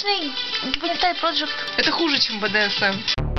обычный Bonnie Type Project. Это хуже, чем BDSM.